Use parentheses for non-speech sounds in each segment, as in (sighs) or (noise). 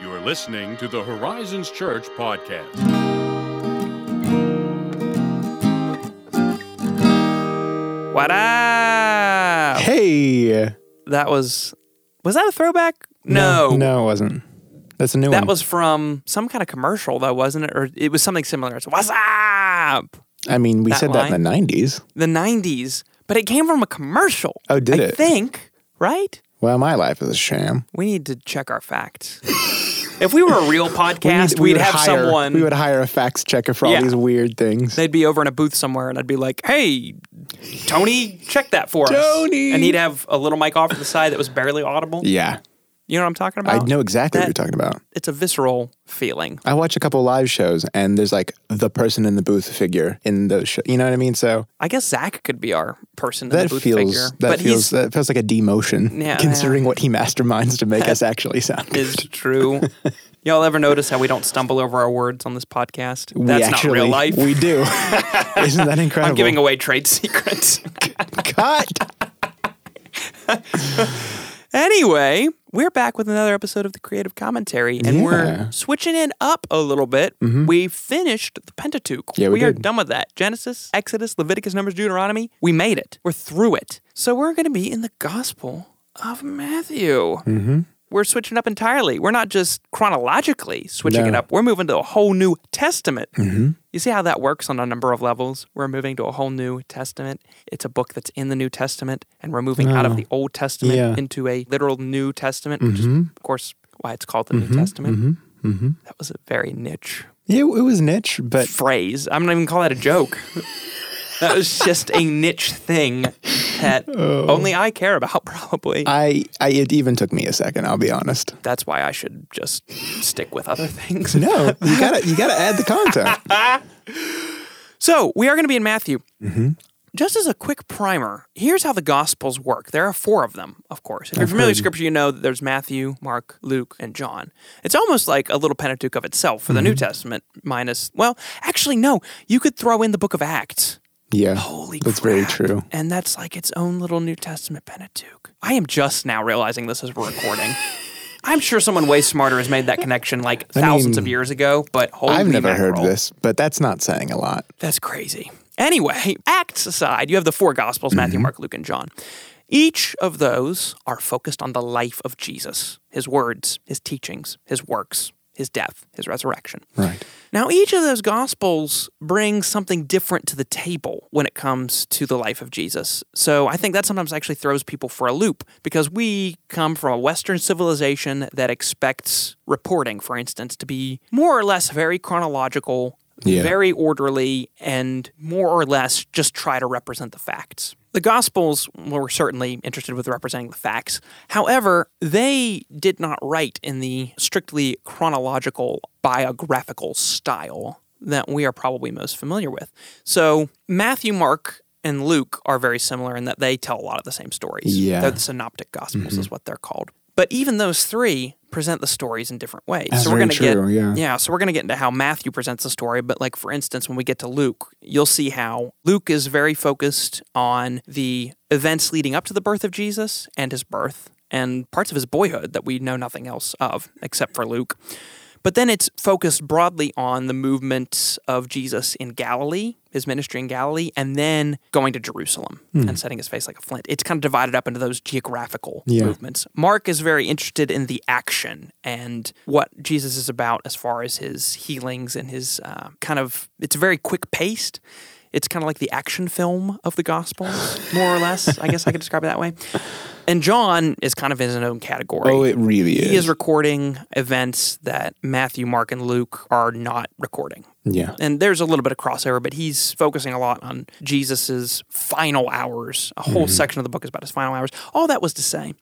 You are listening to the Horizons Church podcast. What up? Hey. That was was that a throwback? No. No, it wasn't. That's a new That one. was from some kind of commercial though, wasn't it? Or it was something similar. It's what's up? I mean, we that said that in the 90s. The nineties. But it came from a commercial. Oh, did I it? think, right? Well, my life is a sham. We need to check our facts. (laughs) if we were a real podcast, We'd- we we'd have hire- someone We would hire a fax checker for all Yeah. these weird things. they'd be over in a booth somewhere and I'd be like, Hey, Tony, check that for us. Tony! And he'd have a little mic off to the side that was barely audible. yeah. You know what I'm talking about? I know exactly what you're talking about. It's a visceral feeling. I watch a couple live shows and there's like the person in the booth figure in those shows. You know what I mean? So I guess Zach could be our person in that the booth feels figure. that but feels that feels like a demotion (laughs) Yeah, considering what he masterminds to make us actually sound good. is true. (laughs) Y'all ever notice how we don't stumble over our words on this podcast? we That's actually, not real life. We do. (laughs) Isn't that incredible? I'm giving away trade secrets. cut. anyway, we're back with another episode of the Creative Commentary, and we're switching it up a little bit. We finished the Pentateuch. Yeah, we are did. done with that. Genesis, Exodus, Leviticus, Numbers, Deuteronomy. We made it. We're through it. So we're going to be in the Gospel of Matthew. Mm-hmm. We're switching up entirely. We're not just chronologically switching it up. We're moving to a whole new testament. Mm-hmm. You see how that works on a number of levels? We're moving to a whole new testament. It's a book that's in the New Testament, and we're moving out of Oh. the Old Testament Yeah. into a literal New Testament, which is, mm-hmm. of course, why it's called the New mm-hmm. Testament. Mm-hmm. That was a very niche Yeah, it was niche, but phrase. I'm not even call that a joke. (laughs) that was just a niche thing that only I care about, (laughs) probably. I, I it even took me a second. I'll be honest. That's why I should just stick with other things. No, you gotta you gotta add the content. (laughs) So we are going to be in Matthew. Mm-hmm. Just as a quick primer, here's how the Gospels work. There are four of them, of course. If you're familiar with Scripture, you know that there's Matthew, Mark, Luke, and John. It's almost like a little Pentateuch of itself for the Mm-hmm. New Testament, minus, well, actually, no. You could throw in the book of Acts. Yeah, Holy that's crap. very true. And that's like its own little New Testament Pentateuch. I am just now realizing this as we're recording. (laughs) I'm sure someone way smarter has made that connection like thousands of mean, years ago, but holy I've never heard this, but that's not saying a lot. That's crazy. Anyway, Acts aside, you have the four Gospels Mm-hmm. Matthew, Mark, Luke, and John. Each of those are focused on the life of Jesus, his words, his teachings, his works, his death, his resurrection. Right. Now, each of those Gospels brings something different to the table when it comes to the life of Jesus. So I think that sometimes actually throws people for a loop because we come from a Western civilization that expects reporting, for instance, to be more or less very chronological, Yeah. very orderly, and more or less just try to represent the facts. The Gospels were certainly interested with representing the facts. However, they did not write in the strictly chronological biographical style that we are probably most familiar with. So, Matthew, Mark, and Luke are very similar in that they tell a lot of the same stories. Yeah. They're the synoptic gospels mm-hmm. is what they're called. But even those three present the stories in different ways. That's so we're gonna get yeah. yeah, so we're going to get into how Matthew presents the story, but like for instance, when we get to Luke, you'll see how Luke is very focused on the events leading up to the birth of Jesus and his birth and parts of his boyhood that we know nothing else of except for Luke. But then it's focused broadly on the movement of Jesus in Galilee, his ministry in Galilee, and then going to Jerusalem Hmm. and setting his face like a flint. It's kind of divided up into those geographical Yeah. movements. Mark is very interested in the action and what Jesus is about as far as his healings and his uh, kind of, it's very quick paced. It's kind of like the action film of the Gospels, more or less. I guess I could describe it that way. And John is kind of in his own category. Oh, it really is. He is recording events that Matthew, Mark, and Luke are not recording. yeah. And there's a little bit of crossover, but he's focusing a lot on Jesus's final hours. A whole mm-hmm. section of the book is about his final hours. All that was to say,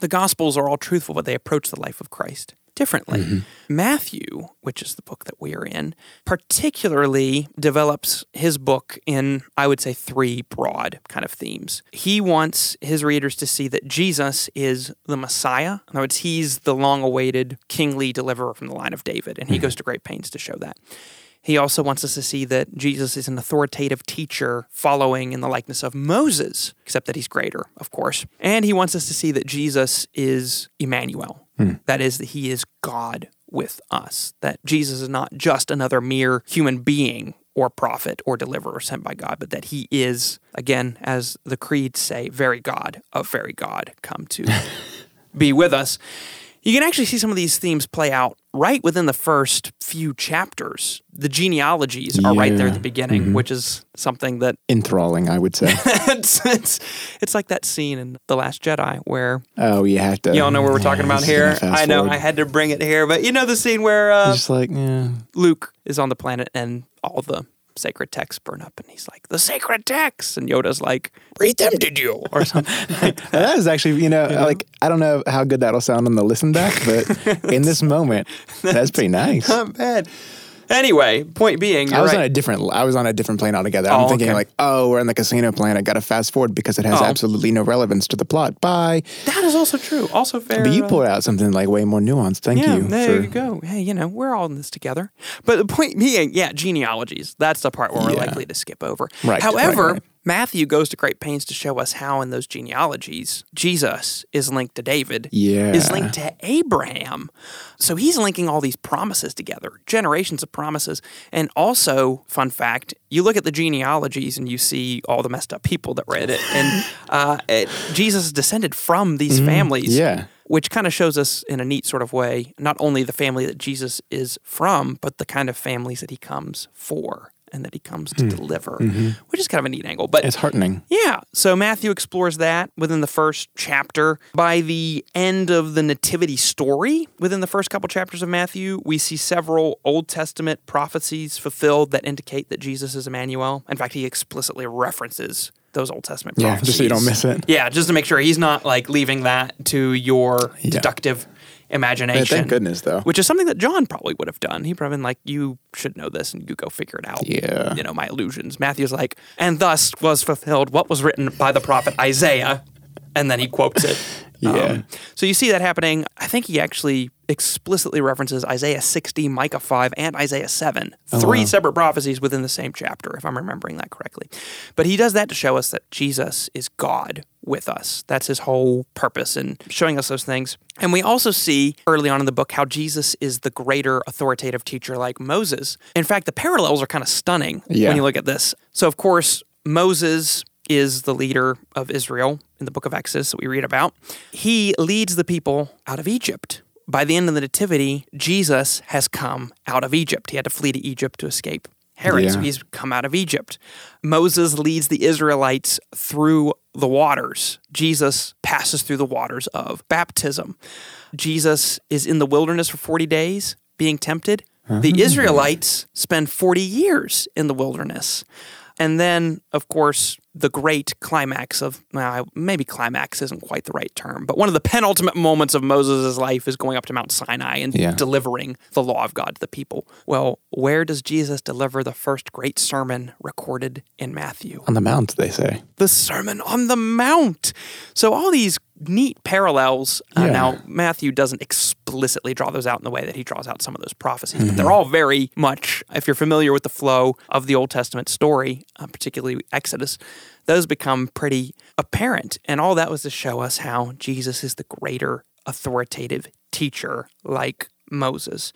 the Gospels are all truthful, but they approach the life of Christ differently. Mm-hmm. Matthew, which is the book that we are in, particularly develops his book in, I would say, three broad kind of themes. He wants his readers to see that Jesus is the Messiah. In other words, he's the long awaited kingly deliverer from the line of David, and he mm-hmm. goes to great pains to show that. He also wants us to see that Jesus is an authoritative teacher following in the likeness of Moses, except that he's greater, of course. And he wants us to see that Jesus is Emmanuel. Hmm. That is, that he is God with us. That Jesus is not just another mere human being or prophet or deliverer sent by God, but that he is, again, as the creeds say, very God of very God come to (laughs) be with us. You can actually see some of these themes play out right within the first few chapters. The genealogies are right there at the Yeah. beginning, which is something that Enthralling, I would say. (laughs) it's, it's, it's like that scene in The Last Jedi where oh, you have to. you all know what we're talking about This is gonna here. I know forward. I had to bring it here, but you know the scene where uh, Just like, yeah. Luke is on the planet and all the sacred texts burn up, and he's like, "The sacred texts," and Yoda's like, "Read them, did you?" Or something. (laughs) That is actually, you know, like I don't know how good that'll sound on the listen back, but in this (laughs) moment, that's pretty nice. Not bad. Anyway, point being, I was on a different. I was on a different plane altogether. I'm Oh, thinking okay. like, oh, we're in the casino planet. Got to fast forward because it has Oh. absolutely no relevance to the plot. Bye. that is also true. Also fair. But you uh, pulled out something like way more nuanced. Thank yeah, you. there for, you go. Hey, you know, we're all in this together. But the point being, yeah, genealogies. That's the part where we're likely to skip over. Right, However, right, right. Matthew goes to great pains to show us how in those genealogies Jesus is linked to David, Yeah. is linked to Abraham. So he's linking all these promises together, generations of promises. And also, fun fact, you look at the genealogies and you see all the messed up people that read it. And (laughs) uh, it, Jesus is descended from these families Mm-hmm. Yeah. which kind of shows us in a neat sort of way not only the family that Jesus is from, but the kind of families that he comes for and that he comes to hmm. deliver, mm-hmm. which is kind of a neat angle. But It's heartening. yeah, so Matthew explores that within the first chapter. By the end of the Nativity story, within the first couple chapters of Matthew, we see several Old Testament prophecies fulfilled that indicate that Jesus is Emmanuel. In fact, he explicitly references those Old Testament Yeah, prophecies. just so you don't miss it. Yeah, just to make sure he's not like leaving that to your Yeah. deductive imagination. Thank goodness, though. Which is something that John probably would have done. He probably been like, "You should know this, and you go figure it out." Yeah. you know my illusions. Matthew's like, and thus was fulfilled what was written by the prophet Isaiah, and then he quotes it. (laughs) Um, Yeah. so you see that happening. I think he actually explicitly references Isaiah 60, Micah 5, and Isaiah 7. Oh, Three separate prophecies within the same chapter, if I'm remembering that correctly. But he does that to show us that Jesus is God with us. That's his whole purpose in showing us those things. And we also see early on in the book how Jesus is the greater authoritative teacher like Moses. In fact, the parallels are kind of stunning Yeah. when you look at this. So, of course, Moses is the leader of Israel in the book of Exodus that we read about. He leads the people out of Egypt. By the end of the Nativity, Jesus has come out of Egypt. He had to flee to Egypt to escape Herod, so he's come out of Egypt. Moses leads the Israelites through the waters. Jesus passes through the waters of baptism. Jesus is in the wilderness for 40 days being tempted. The ah. Israelites spend 40 years in the wilderness. And then, of course, the great climax of, well, maybe climax isn't quite the right term, but one of the penultimate moments of Moses' life is going up to Mount Sinai and Yeah. delivering the law of God to the people. Well, where does Jesus deliver the first great sermon recorded in Matthew? On the mount, they say. the Sermon on the Mount. So all these neat parallels. Uh, Yeah. Now Matthew doesn't explicitly draw those out in the way that he draws out some of those prophecies, but they're all very much. If you're familiar with the flow of the Old Testament story, uh, particularly Exodus, those become pretty apparent. And all that was to show us how Jesus is the greater authoritative teacher, like Moses.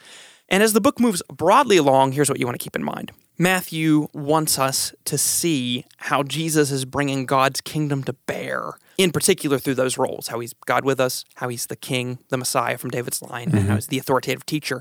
And as the book moves broadly along, here's what you want to keep in mind. Matthew wants us to see how Jesus is bringing God's kingdom to bear, in particular through those roles how he's God with us, how he's the king, the Messiah from David's line, and how mm-hmm. he's the authoritative teacher,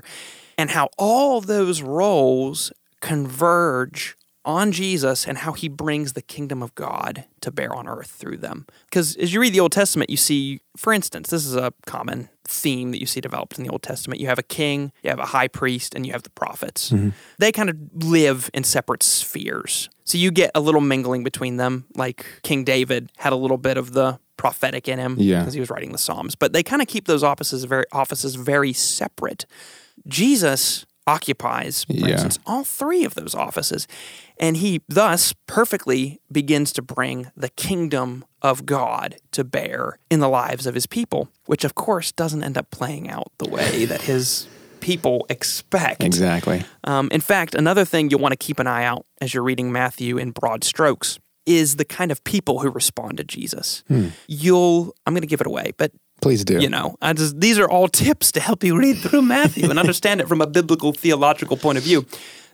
and how all those roles converge on Jesus and how he brings the kingdom of God to bear on earth through them. Because as you read the Old Testament, you see, for instance, this is a common theme that you see developed in the Old Testament. You have a king, you have a high priest, and you have the prophets. Mm-hmm. They kind of live in separate spheres. So you get a little mingling between them, like King David had a little bit of the prophetic in him Yeah. because he was writing the Psalms. But they kind of keep those offices very offices very separate. Jesus occupies, for Yeah. instance, all three of those offices. And he thus perfectly begins to bring the kingdom of God to bear in the lives of his people, which of course doesn't end up playing out the way (sighs) that his people expect. Exactly. Um, in fact, another thing you'll want to keep an eye out as you're reading Matthew in broad strokes is the kind of people who respond to Jesus. You'll, I'm going to give it away, but Please do. You know, I just these are all tips to help you read through Matthew and understand it from a biblical theological point of view.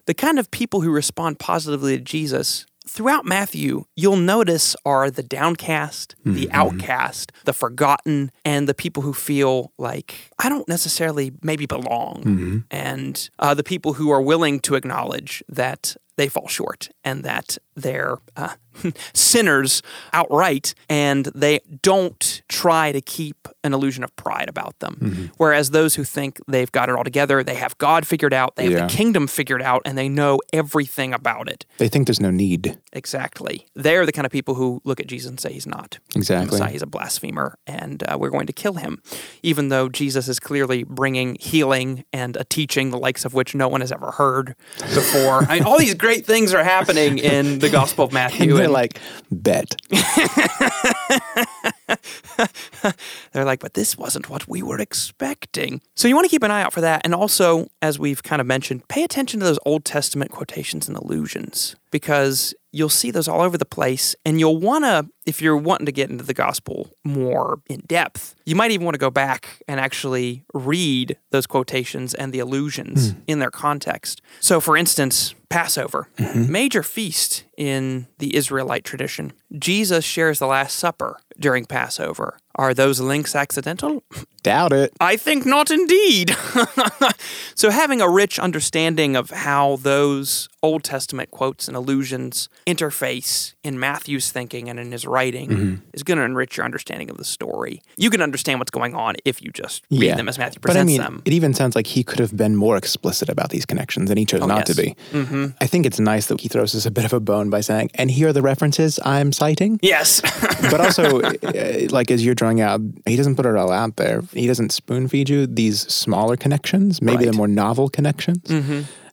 The kind of people who respond positively to Jesus throughout Matthew, you'll notice are the downcast, the outcast, the forgotten, and the people who feel like I don't necessarily maybe belong, and uh, the people who are willing to acknowledge that they fall short and that they're uh, (laughs) sinners outright and they don't try to keep an illusion of pride about them. Whereas those who think they've got it all together, they have God figured out, they have Yeah. the kingdom figured out, and they know everything about it. They think there's no need. Exactly. They're the kind of people who look at Jesus and say he's not. Exactly. He's a blasphemer, and uh, we're going to kill him. Even though Jesus is clearly bringing healing and a teaching the likes of which no one has ever heard before. I mean, all these (laughs) great things are happening in the (laughs) Gospel of And Matthew. they're and like, bet. (laughs) they're like, but this wasn't what we were expecting. So you want to keep an eye out for that. And also, as we've kind of mentioned, pay attention to those Old Testament quotations and allusions because you'll see those all over the place. And you'll want to, if you're wanting to get into the gospel more in depth, you might even want to go back and actually read those quotations and the allusions hmm. in their context. So, for instance, Passover, mm-hmm. major feast in the Israelite tradition. Jesus shares the Last Supper during Passover. Are those links accidental? Doubt it. I think not indeed. (laughs) so, having a rich understanding of how those Old Testament quotes and allusions interface in Matthew's thinking and in his writing is going to enrich your understanding of the story. You can understand what's going on if you just read Yeah. them as Matthew presents But I mean, them. it even sounds like he could have been more explicit about these connections, and he chose not to yes. Mm-hmm. be. I think it's nice that he throws us a bit of a bone by saying, "And here are the references I'm citing." yes. (laughs) but also, (laughs) uh, like as you're drawing out, he doesn't put it all out there. He doesn't spoon feed you these smaller connections, maybe the Right. Mm-hmm. more novel connections.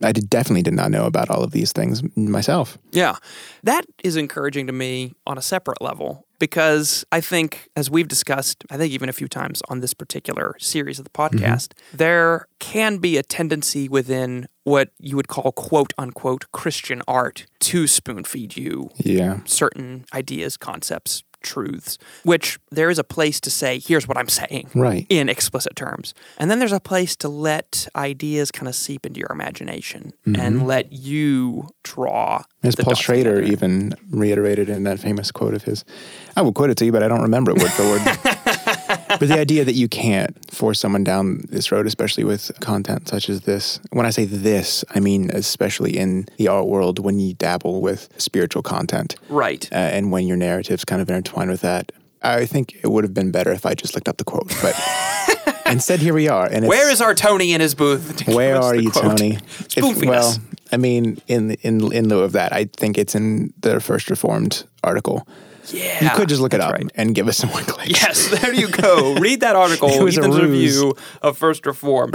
I did, definitely did not know about all of these things myself. Yeah. That is encouraging to me on a separate level because I think, as we've discussed, I think even a few times on this particular series of the podcast, there can be a tendency within what you would call quote unquote Christian art to spoon feed you Yeah. certain ideas, concepts, truths, which there is a place to say, here's what I'm saying Right. in explicit terms. And then there's a place to let ideas kind of seep into your imagination and mm-hmm. let you draw. As Paul Schrader together. even reiterated in that famous quote of his. I will quote it to you, but I don't remember it word for word. (laughs) but the idea that you can't force someone down this road, especially with content such as this. When I say this, I mean especially in the art world when you dabble with spiritual content Right. uh, and when your narratives kind of intertwine with that. I think it would have been better if I just looked up the quote, but (laughs) instead here we are. And Where is our Tony in his booth? (laughs) where are you, quote? Tony? Spoon feed well. I mean, in in in lieu of that, I think it's in the First Reformed article. Yeah. You could just look it up right. and give us some more clicks. Yes, there you go. Read that (laughs) article, It was a Ethan's ruse. review of First Reform.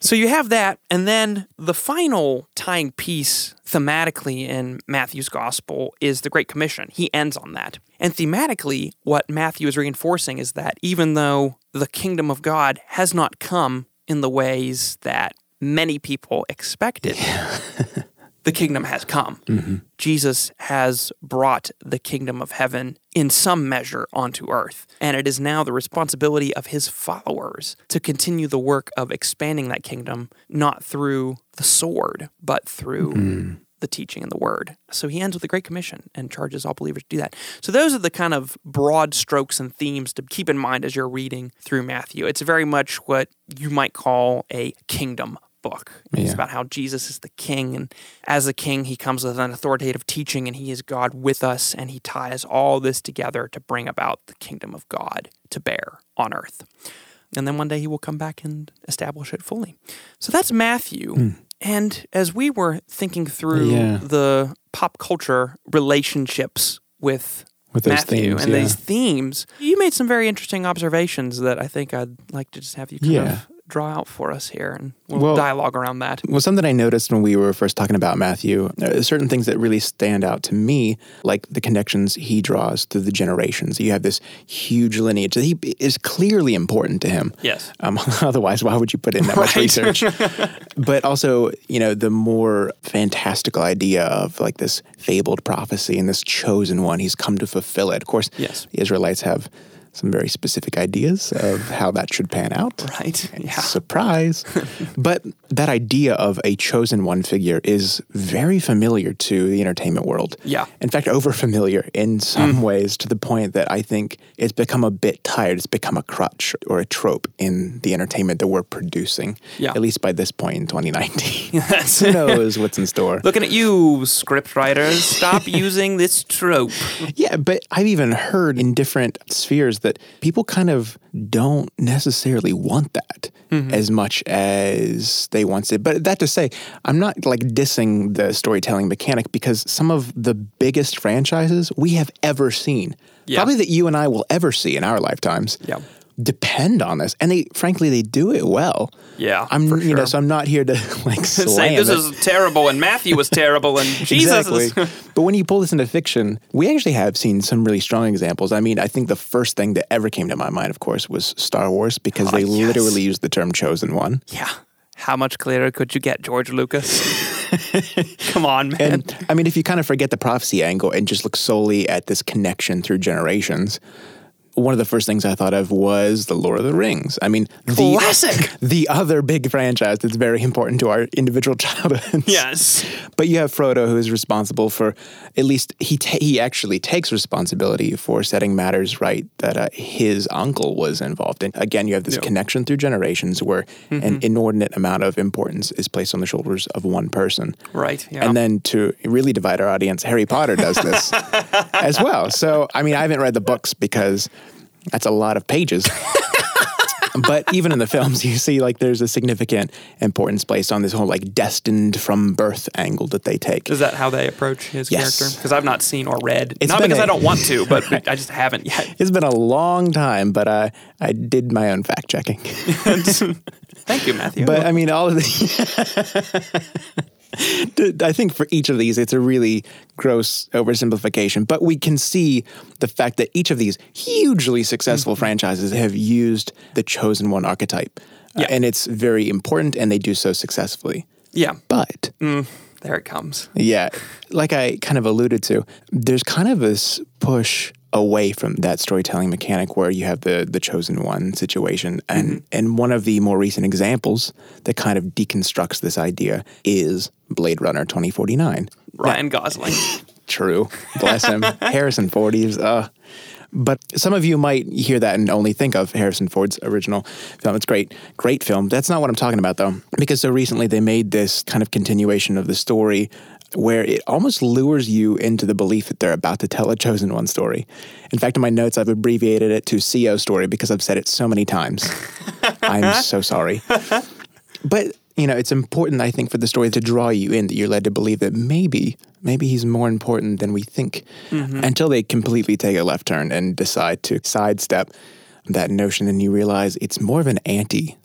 So you have that, and then the final tying piece thematically in Matthew's gospel is the Great Commission. He ends on that. And thematically, what Matthew is reinforcing is that even though the kingdom of God has not come in the ways that many people expected, (laughs) the kingdom has come. Mm-hmm. Jesus has brought the kingdom of heaven in some measure onto earth. And it is now the responsibility of his followers to continue the work of expanding that kingdom, not through the sword, but through mm. the teaching and the word. So he ends with the Great Commission and charges all believers to do that. So those are the kind of broad strokes and themes to keep in mind as you're reading through Matthew. It's very much what you might call a kingdom book. It's Yeah. about how Jesus is the king, and as a king, he comes with an authoritative teaching, and he is God with us, and he ties all this together to bring about the kingdom of God to bear on earth. And then one day he will come back and establish it fully. So that's Matthew. Hmm. And as we were thinking through Yeah. the pop culture relationships with With those Matthew themes, and yeah. these themes, you made some very interesting observations that I think I'd like to just have you kind Yeah. Draw out for us here and we'll, Well- dialogue around that. Well, something I noticed when we were first talking about Matthew, there are certain things that really stand out to me, like the connections he draws through the generations. You have this huge lineage that he is clearly important to him. Yes. Um, (laughs) otherwise, why would you put in that much (laughs) Right. research? (laughs) but also, you know, the more fantastical idea of like this fabled prophecy and this chosen one, he's come to fulfill it. Of course, Yes. the Israelites have some very specific ideas of how that should pan out. Right. Yeah. Surprise. (laughs) but that idea of a chosen one figure is very familiar to the entertainment world. Yeah. In fact, over familiar in some mm. ways to the point that I think it's become a bit tired. It's become a crutch or a trope in the entertainment that we're producing. Yeah. At least by this point in 2019. Yes. (laughs) Who knows what's in store? Looking at you, script writers. Stop (laughs) using this trope. Yeah, but I've even heard in different spheres that people kind of don't necessarily want that mm-hmm. as much as they once did. But that to say, I'm not like dissing the storytelling mechanic because some of the biggest franchises we have ever seen, Yeah. probably that you and I will ever see in our lifetimes. Yeah. Depend on this, and they frankly they do it well. Yeah, I'm you know so I'm not here to (laughs) like (laughs) Say this it. is terrible, and Matthew was terrible, and (laughs) Jesus Exactly. is. but when you pull this into fiction, we actually have seen some really strong examples. I mean, I think the first thing that ever came to my mind, of course, was Star Wars because they Ah, yes. literally used the term chosen one. Yeah. How much clearer could you get, George Lucas? Come on, man. And I mean, if you kind of forget the prophecy angle and just look solely at this connection through generations, one of the first things I thought of was The Lord of the Rings. I mean, the, Classic. (laughs) the other big franchise that's very important to our individual (laughs) childhoods. yes. But you have Frodo, who is responsible for, at least he ta- he actually takes responsibility for setting matters right that uh, his uncle was involved in. Again, you have this connection through generations where an inordinate amount of importance is placed on the shoulders of one person. Right. Yeah. And then to really divide our audience, Harry Potter does this (laughs) as well. So, I mean, I haven't read the books because that's a lot of pages. (laughs) but even in the films, you see like there's a significant importance placed on this whole like destined from birth angle that they take. is that how they approach his Yes. character? Because I've not seen or read. It's not because I don't want to, but (laughs) I just haven't yet. It's been a long time, but uh, I did my own fact checking. (laughs) Thank you, Matthew. But I mean, all of the. I think for each of these, it's a really gross oversimplification, but we can see the fact that each of these hugely successful franchises have used the chosen one archetype. Uh, and it's very important, and they do so successfully. yeah, But there it comes. yeah, like I kind of alluded to, there's kind of this push away from that storytelling mechanic where you have the the chosen one situation. And and one of the more recent examples that kind of deconstructs this idea is Blade Runner 2049. Ryan Gosling. (laughs) True. Bless him. (laughs) Harrison Ford is uh but some of you might hear that and only think of Harrison Ford's original film. It's great, great film. That's not what I'm talking about though, because so recently they made this kind of continuation of the story where it almost lures you into the belief that they're about to tell a chosen one story. In fact, in my notes, I've abbreviated it to CO story because I've said it so many times. (laughs) I'm so sorry. But you know, it's important, I think, for the story to draw you in that you're led to believe that maybe, maybe he's more important than we think, mm-hmm. until they completely take a left turn and decide to sidestep that notion, and you realize it's more of an anti.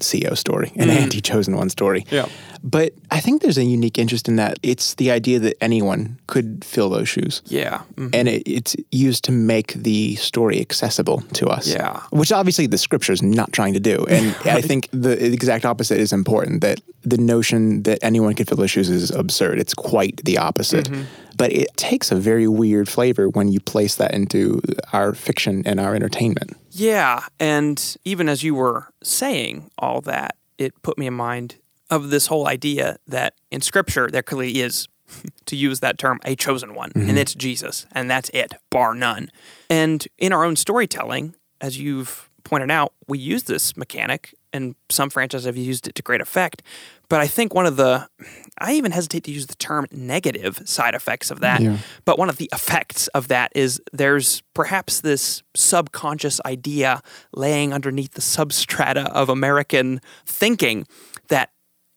CO story, an anti chosen one story. Yeah. But I think there's a unique interest in that. It's the idea that anyone could fill those shoes Yeah. Mm. and it, it's used to make the story accessible to us. Yeah. which obviously the scripture is not trying to do, and (laughs) I think the exact opposite is important. That the notion that anyone can fill those shoes is absurd. It's quite the opposite. Mm-hmm. But it takes a very weird flavor when you place that into our fiction and our entertainment. Yeah, and even as you were saying all that, it put me in mind of this whole idea that in Scripture there clearly is, (laughs) to use that term, a chosen one, and mm-hmm. it's Jesus, and that's it, bar none. And in our own storytelling, as you've pointed out, we use this mechanic, and some franchises have used it to great effect. But I think one of the, I even hesitate to use the term negative side effects of that, Yeah. but one of the effects of that is there's perhaps this subconscious idea laying underneath the substrata of American thinking that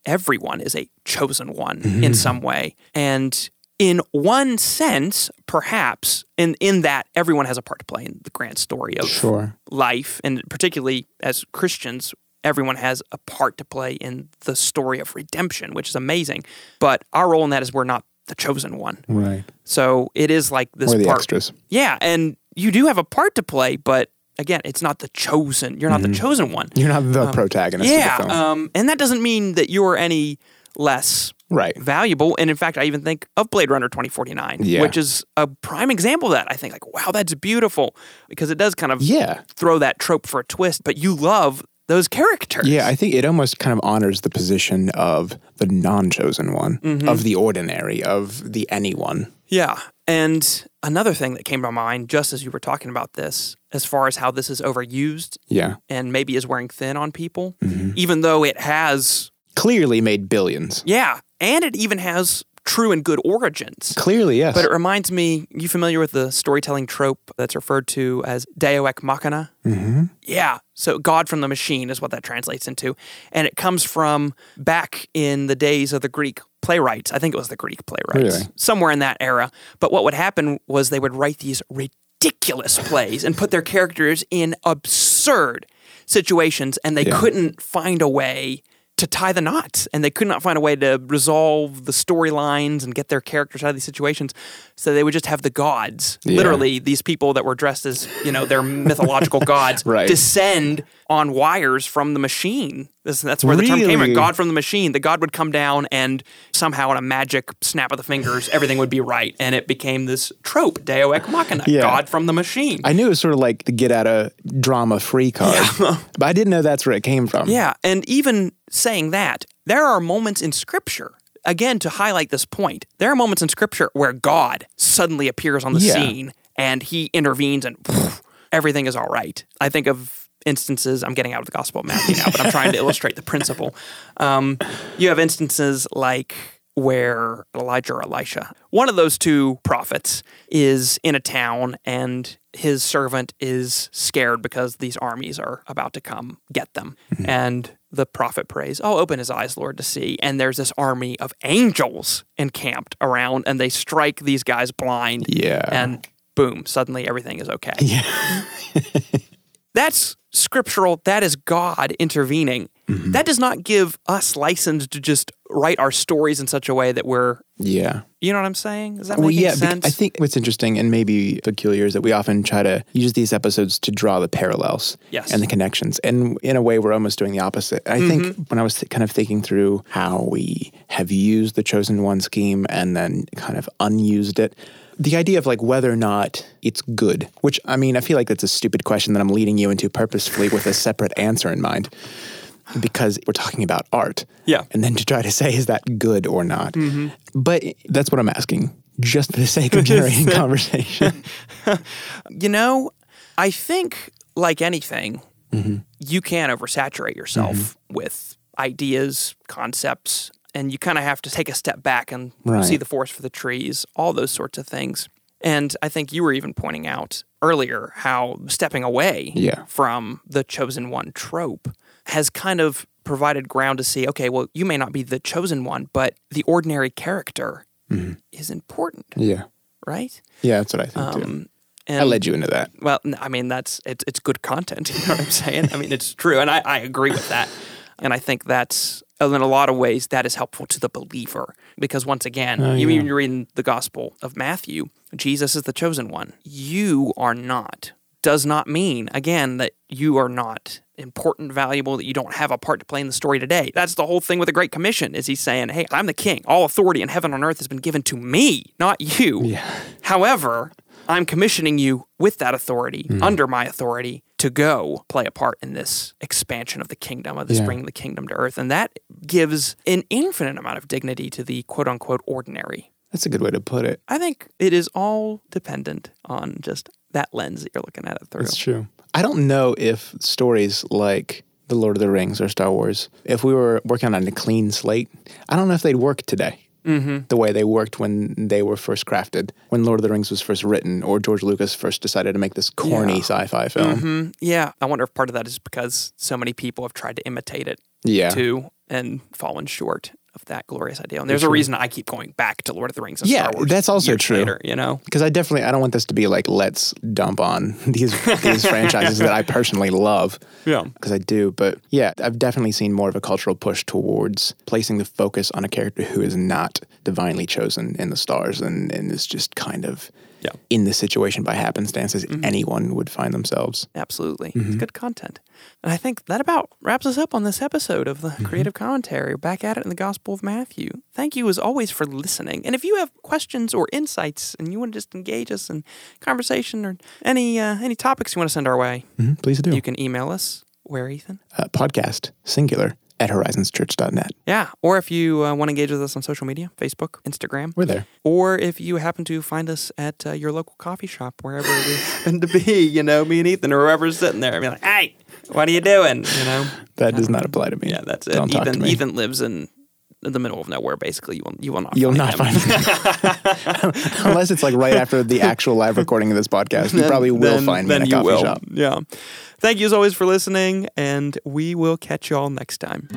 everyone is a chosen one in mm-hmm. some way. And in one sense, perhaps, in, in that everyone has a part to play in the grand story of Sure. life, and particularly as Christians, everyone has a part to play in the story of redemption, which is amazing. But our role in that is we're not the chosen one. Right. So it is like this Or the part. extras. Yeah, and you do have a part to play, but again, it's not the chosen. You're not the chosen one. You're not the protagonist Yeah, of the film. um, and that doesn't mean that you're any less Right. valuable. And in fact, I even think of Blade Runner 2049, Yeah. which is a prime example of that. I think like, wow, that's beautiful because it does kind of Yeah. throw that trope for a twist, but you love those characters. Yeah, I think it almost kind of honors the position of the non chosen one, Mm-hmm. of the ordinary, of the anyone. Yeah. And another thing that came to mind just as you were talking about this, as far as how this is overused Yeah. and maybe is wearing thin on people, Mm-hmm. even though it has, Clearly made billions. yeah, and it even has true and good origins. Clearly, yes. But it reminds me, you familiar with the storytelling trope that's referred to as Deo ex machina? Mm-hmm. Yeah. So God from the machine is what that translates into. And it comes from back in the days of the Greek playwrights. I think it was the Greek playwrights, Really? somewhere in that era. But what would happen was they would write these ridiculous plays and put their characters in absurd situations, and they Yeah. couldn't find a way to tie the knots and they could not find a way to resolve the storylines and get their characters out of these situations so they would just have the gods Yeah. literally these people that were dressed as you know their (laughs) mythological gods Right. descend on wires from the machine This- that's where the term came from god from the machine the god would come down and somehow in a magic snap of the fingers everything would be right and it became this trope deo ex machina Yeah. god from the machine I knew it was sort of like the get out of drama free card, (laughs) but I didn't know that's where it came from. Yeah, and even saying that, there are moments in Scripture, again, to highlight this point, there are moments in Scripture where God suddenly appears on the Yeah. scene and he intervenes and everything is all right. I think of instances, I'm getting out of the Gospel of Matthew now, but I'm trying to (laughs) illustrate the principle. Um, you have instances like where Elijah or Elisha, one of those two prophets, is in a town and his servant is scared because these armies are about to come get them. And the prophet prays, Oh, open his eyes, Lord, to see. And there's this army of angels encamped around and they strike these guys blind. Yeah. And boom, suddenly everything is okay. (laughs) That's scriptural. That is God intervening. Mm-hmm. That does not give us license to just write our stories in such a way that we're, Yeah. you know what I'm saying? Does that Well, make yeah, sense? I think what's interesting and maybe peculiar is that we often try to use these episodes to draw the parallels Yes. and the connections. And in a way, we're almost doing the opposite. I Mm-hmm. think when I was th- kind of thinking through how we have used the chosen one scheme and then kind of unused it, the idea of like whether or not it's good, which I mean, I feel like that's a stupid question that I'm leading you into purposefully with a separate answer in mind. Because we're talking about art. Yeah. And then to try to say, is that good or not? But that's what I'm asking, just for the sake of (laughs) generating conversation. (laughs) you know, I think like anything, Mm-hmm. you can oversaturate yourself with ideas, concepts, and you kind of have to take a step back and Right. see the forest for the trees, all those sorts of things. And I think you were even pointing out earlier how stepping away Yeah. from the chosen one trope has kind of provided ground to see okay, well, you may not be the chosen one, but the ordinary character Mm-hmm. is important, yeah. right? Yeah, that's what I think too. Um, I led you into that. well, I mean that's it's it's good content. (laughs) You know what I'm saying? I mean it's true, and I, I agree with that. And I think that's in a lot of ways that is helpful to the believer because once again, Oh, you yeah. even read in the Gospel of Matthew, Jesus is the chosen one. You are not. Does not mean again that you are not important, valuable, that you don't have a part to play in the story today. That's the whole thing with the Great Commission. Is he's saying, "Hey, I'm the King. All authority in heaven and earth has been given to me, not you." Yeah. However, I'm commissioning you with that authority, Mm-hmm. under my authority, to go play a part in this expansion of the kingdom, of this Yeah. bringing the kingdom to earth. And that gives an infinite amount of dignity to the quote unquote ordinary. That's a good way to put it. I think it is all dependent on just that lens that you're looking at it through. That's true. I don't know if stories like The Lord of the Rings or Star Wars, if we were working on a clean slate, I don't know if they'd work today. Mm-hmm. The way they worked when they were first crafted, when Lord of the Rings was first written, or George Lucas first decided to make this corny Yeah. sci-fi film. Mm, yeah, I wonder if part of that is because so many people have tried to imitate it Yeah, too and fallen short of that glorious ideal. And there's a reason I keep going back to Lord of the Rings and Yeah, Star Wars. that's also years true. Later, you know, because I definitely I don't want this to be like let's dump on (laughs) these these (laughs) franchises that I personally love. Yeah. because I do. But yeah, I've definitely seen more of a cultural push towards placing the focus on a character who is not divinely chosen in the stars and and is just kind of Yeah. in this situation by happenstance as anyone would find themselves. Absolutely. It's good content. And I think that about wraps us up on this episode of the Creative Commentary. We're back at it in the Gospel of Matthew. Thank you, as always, for listening. And if you have questions or insights and you want to just engage us in conversation or any uh, any topics you want to send our way, Mhm, Please do. you can email us. Where, Ethan? uh, podcast singular at horizonschurch.net. Yeah. Or if you uh, want to engage with us on social media, Facebook, Instagram, We're there. or if you happen to find us at uh, your local coffee shop, wherever we (laughs) happen to be, you know, me and Ethan or whoever's sitting there, be like, hey, what are you doing? You know, That does not apply to me. yeah, that's it. Don't Ethan. Ethan lives in the middle of nowhere. Basically, you will you will not You'll find not him. find me. (laughs) Unless it's like right after the actual live recording of this podcast. You probably will Then- find me in a coffee will. shop. Yeah. Thank you as always for listening, and we will catch you all next time.